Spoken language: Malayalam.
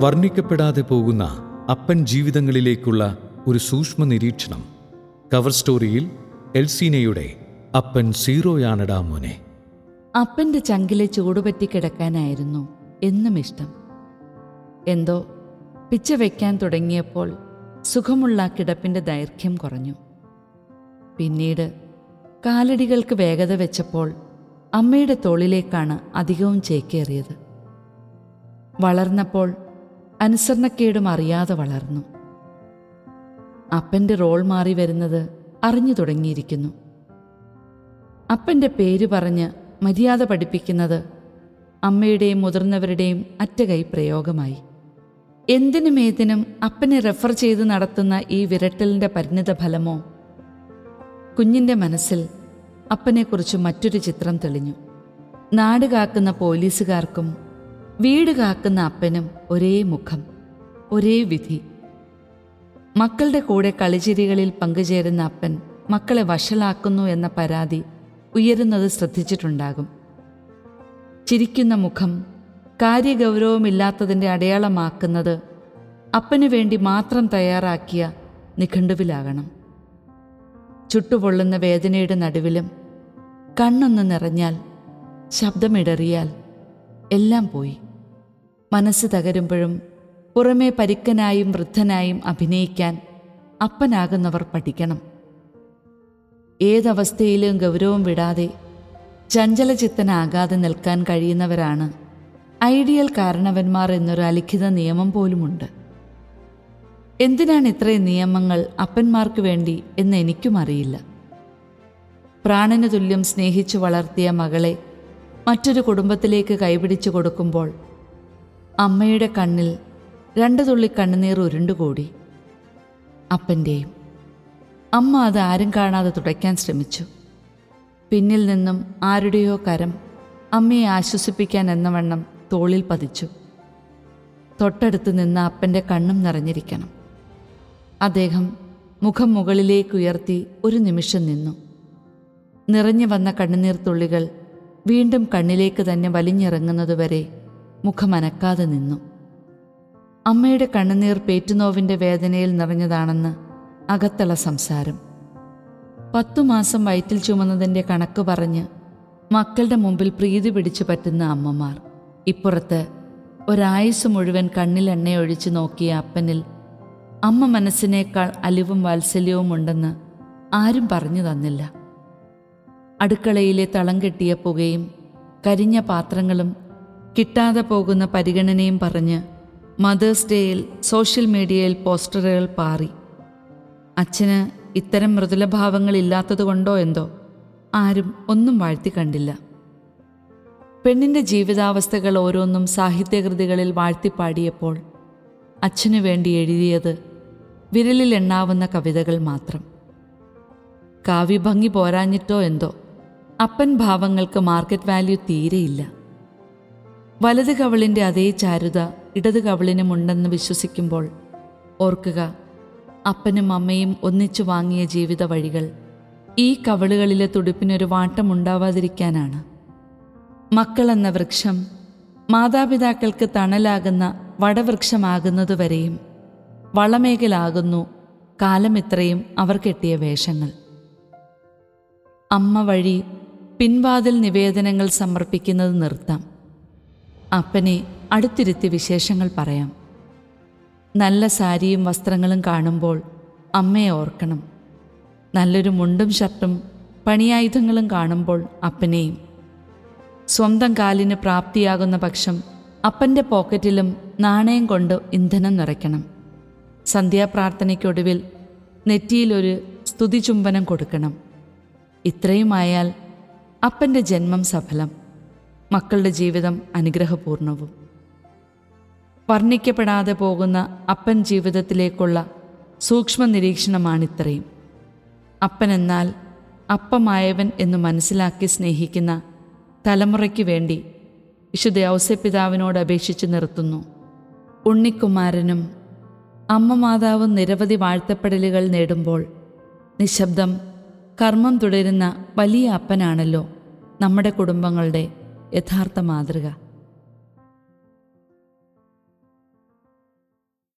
വർണിക്കപ്പെടാതെ പോകുന്ന അപ്പൻ ജീവിതങ്ങളിലേക്കുള്ള ഒരു സൂക്ഷ്മ നിരീക്ഷണം. കവർ സ്റ്റോറിയിൽ എൽസീനയുടെ അപ്പൻ സീറോയാണടാ മോനെ. അപ്പന്റെ ചങ്കിലെ ചൂടുപറ്റി കിടക്കാനായിരുന്നു എന്നും ഇഷ്ടം. എന്തോ പിച്ച വയ്ക്കാൻ തുടങ്ങിയപ്പോൾ സുഖമുള്ള കിടപ്പിന്റെ ദൈർഘ്യം കുറഞ്ഞു. പിന്നീട് കാലടികൾക്ക് വേഗത വെച്ചപ്പോൾ അമ്മയുടെ തോളിലേക്കാണ് അധികവും ചേക്കേറിയത്. വളർന്നപ്പോൾ അനുസരണക്കേടും അറിയാതെ വളർന്നു. അപ്പന്റെ റോൾ മാറി വരുന്നത് അറിഞ്ഞു തുടങ്ങിയിരിക്കുന്നു. അപ്പന്റെ പേര് പറഞ്ഞ് മര്യാദ പഠിപ്പിക്കുന്നത് അമ്മയുടെയും മുതിർന്നവരുടെയും അറ്റകൈ പ്രയോഗമായി. എന്തിനും ഏതിനും അപ്പനെ റെഫർ ചെയ്ത് നടത്തുന്ന ഈ വിരട്ടലിന്റെ പരിണിത ഫലമോ? കുഞ്ഞിന്റെ മനസ്സിൽ അപ്പനെക്കുറിച്ച് മറ്റൊരു ചിത്രം തെളിഞ്ഞു. നാട് കാക്കുന്ന പോലീസുകാർക്കും വീട് കാക്കുന്ന അപ്പനും ഒരേ മുഖം ഒരേ വിധി. മക്കളുടെ കൂടെ കളിചിരികളിൽ പങ്കുചേരുന്ന അപ്പൻ മക്കളെ വഷളാക്കുന്നു എന്ന പരാതി ഉയരുന്നത് ശ്രദ്ധിച്ചിട്ടുണ്ടാകും. ചിരിക്കുന്ന മുഖം കാര്യഗൗരവമില്ലാത്തതിന്റെ അടയാളമാക്കുന്നത് അപ്പനു വേണ്ടി മാത്രം തയ്യാറാക്കിയ നിഘണ്ടുവിലാകണം. ചുട്ടുപൊള്ളുന്ന വേദനയുടെ നടുവിലും കണ്ണൊന്ന് നിറഞ്ഞാൽ ശബ്ദമിടറിയാൽ എല്ലാം പോയി. മനസ്സ് തകരുമ്പോഴും പുറമേ പരിക്കനായും വൃദ്ധനായും അഭിനയിക്കാൻ അപ്പനാകുന്നവർ പഠിക്കണം. ഏതവസ്ഥയിലും ഗൗരവം വിടാതെ ചഞ്ചലചിത്തനാകാതെ നിൽക്കാൻ കഴിയുന്നവരാണ് ഐഡിയൽ കാരണവന്മാർ എന്നൊരു അലിഖിത നിയമം പോലുമുണ്ട്. എന്തിനാണ് ഇത്രയും നിയമങ്ങൾ അപ്പന്മാർക്ക് വേണ്ടി എന്ന് എനിക്കും അറിയില്ല. പ്രാണന് തുല്യം സ്നേഹിച്ചു വളർത്തിയ മകളെ മറ്റൊരു കുടുംബത്തിലേക്ക് കൈപിടിച്ചു കൊടുക്കുമ്പോൾ അമ്മയുടെ കണ്ണിൽ രണ്ടു തുള്ളി കണ്ണുനീർ ഉരുണ്ടുകൂടി. അപ്പന്റെയും അമ്മ അത് ആരും കാണാതെ തുടയ്ക്കാൻ ശ്രമിച്ചു. പിന്നിൽ നിന്നും ആരുടെയോ കരം അമ്മയെ ആശ്വസിപ്പിക്കാൻ എന്ന വണ്ണം തോളിൽ പതിച്ചു. തൊട്ടടുത്ത് നിന്ന് അപ്പന്റെ കണ്ണും നിറഞ്ഞിരിക്കണം. അദ്ദേഹം മുഖം മുകളിലേക്ക് ഉയർത്തി ഒരു നിമിഷം നിന്നു. നിറഞ്ഞു വന്ന കണ്ണുനീർ തുള്ളികൾ വീണ്ടും കണ്ണിലേക്ക് തന്നെ വലിഞ്ഞിറങ്ങുന്നതുവരെ മുഖമനക്കാതെ നിന്നു. അമ്മയുടെ കണ്ണുനീർ പേറ്റുനോവിന്റെ വേദനയിൽ നിറഞ്ഞതാണെന്ന് അകത്തള സംസാരം. പത്തു മാസം വയറ്റിൽ ചുമന്നതിന്റെ കണക്ക് പറഞ്ഞ് മക്കളുടെ മുമ്പിൽ പ്രീതി പിടിച്ചു പറ്റുന്ന അമ്മമാർ. ഇപ്പുറത്ത് ഒരായുസ് മുഴുവൻ കണ്ണിൽ എണ്ണയൊഴിച്ച് നോക്കിയ അപ്പനിൽ അമ്മ മനസ്സിനേക്കാൾ അലിവും വാത്സല്യവും ഉണ്ടെന്ന് ആരും പറഞ്ഞു തന്നില്ല. അടുക്കളയിലെ തളം കെട്ടിയ പുകയും കരിഞ്ഞ പാത്രങ്ങളും കിട്ടാതെ പോകുന്ന പരിഗണനയും പറഞ്ഞ് മദേഴ്സ് ഡേയിൽ സോഷ്യൽ മീഡിയയിൽ പോസ്റ്ററുകൾ പാറി. അച്ഛന് ഇത്തരം മൃദുലഭാവങ്ങളില്ലാത്തതുകൊണ്ടോ എന്തോ ആരും ഒന്നും വാഴ്ത്തി കണ്ടില്ല. പെണ്ണിന്റെ ജീവിതാവസ്ഥകൾ ഓരോന്നും സാഹിത്യകൃതികളിൽ വാഴ്ത്തിപ്പാടിയപ്പോൾ അച്ഛനു വേണ്ടി എഴുതിയത് വിരലിൽ എണ്ണാവുന്ന കവിതകൾ മാത്രം. കാവ്യഭംഗി പോരാഞ്ഞിട്ടോ എന്തോ അപ്പൻ ഭാവങ്ങൾക്ക് മാർക്കറ്റ് വാല്യൂ തീരെയില്ല. വലത് കവളിന്റെ അതേ ചാരുത ഇടത് കവളിനുമുണ്ടെന്ന് വിശ്വസിക്കുമ്പോൾ ഓർക്കുക അപ്പനും അമ്മയും ഒന്നിച്ചു വാങ്ങിയ ജീവിത വഴികൾ ഈ കവളുകളിലെ തുടിപ്പിനൊരു വാട്ടമുണ്ടാവാതിരിക്കാനാണ് മക്കളെന്ന വൃക്ഷം മാതാപിതാക്കൾക്ക് തണലാകുന്ന വടവൃക്ഷമാകുന്നതുവരെയും വളമേകലാകുന്നു കാലമിത്രയും അവർ കെട്ടിയ വേഷങ്ങൾ. അമ്മ വഴി പിൻവാതിൽ നിവേദനങ്ങൾ സമർപ്പിക്കുന്നത് നിർത്താം. അപ്പനെ അടുത്തിരുത്തി വിശേഷങ്ങൾ പറയാം. നല്ല സാരിയും വസ്ത്രങ്ങളും കാണുമ്പോൾ അമ്മയെ ഓർക്കണം. നല്ലൊരു മുണ്ടും ഷർട്ടും പണിയായുധങ്ങളും കാണുമ്പോൾ അപ്പനെയും. സ്വന്തം കാലിന് പ്രാപ്തിയാകുന്ന പക്ഷം അപ്പന്റെ പോക്കറ്റിലും നാണയം കൊണ്ട് ഇന്ധനം നിറയ്ക്കണം. സന്ധ്യാപ്രാർത്ഥനയ്ക്കൊടുവിൽ നെറ്റിയിലൊരു സ്തുതിചുംബനം കൊടുക്കണം. ഇത്രയുമായാൽ അപ്പന്റെ ജന്മം സഫലം. മക്കളുടെ ജീവിതം അനുഗ്രഹപൂർണവും. വർണിക്കപ്പെടാതെ പോകുന്ന അപ്പൻ ജീവിതത്തിലേക്കുള്ള സൂക്ഷ്മ നിരീക്ഷണമാണിത്രയും അപ്പനെന്നാൽ അപ്പമായവൻ എന്ന് മനസ്സിലാക്കി സ്നേഹിക്കുന്ന തലമുറയ്ക്ക് വേണ്ടി വിശുദ്ധ ഔസ്യപിതാവിനോട് അപേക്ഷിച്ച് നിർത്തുന്നു. ഉണ്ണിക്കുമാരനും അമ്മ മാതാവും നിരവധി വാഴ്ത്തപ്പെടലുകൾ നേടുമ്പോൾ നിശബ്ദം കർമ്മം തുടരുന്ന വലിയ അപ്പനാണല്ലോ നമ്മുടെ കുടുംബങ്ങളുടെ യഥാർത്ഥ മാതൃക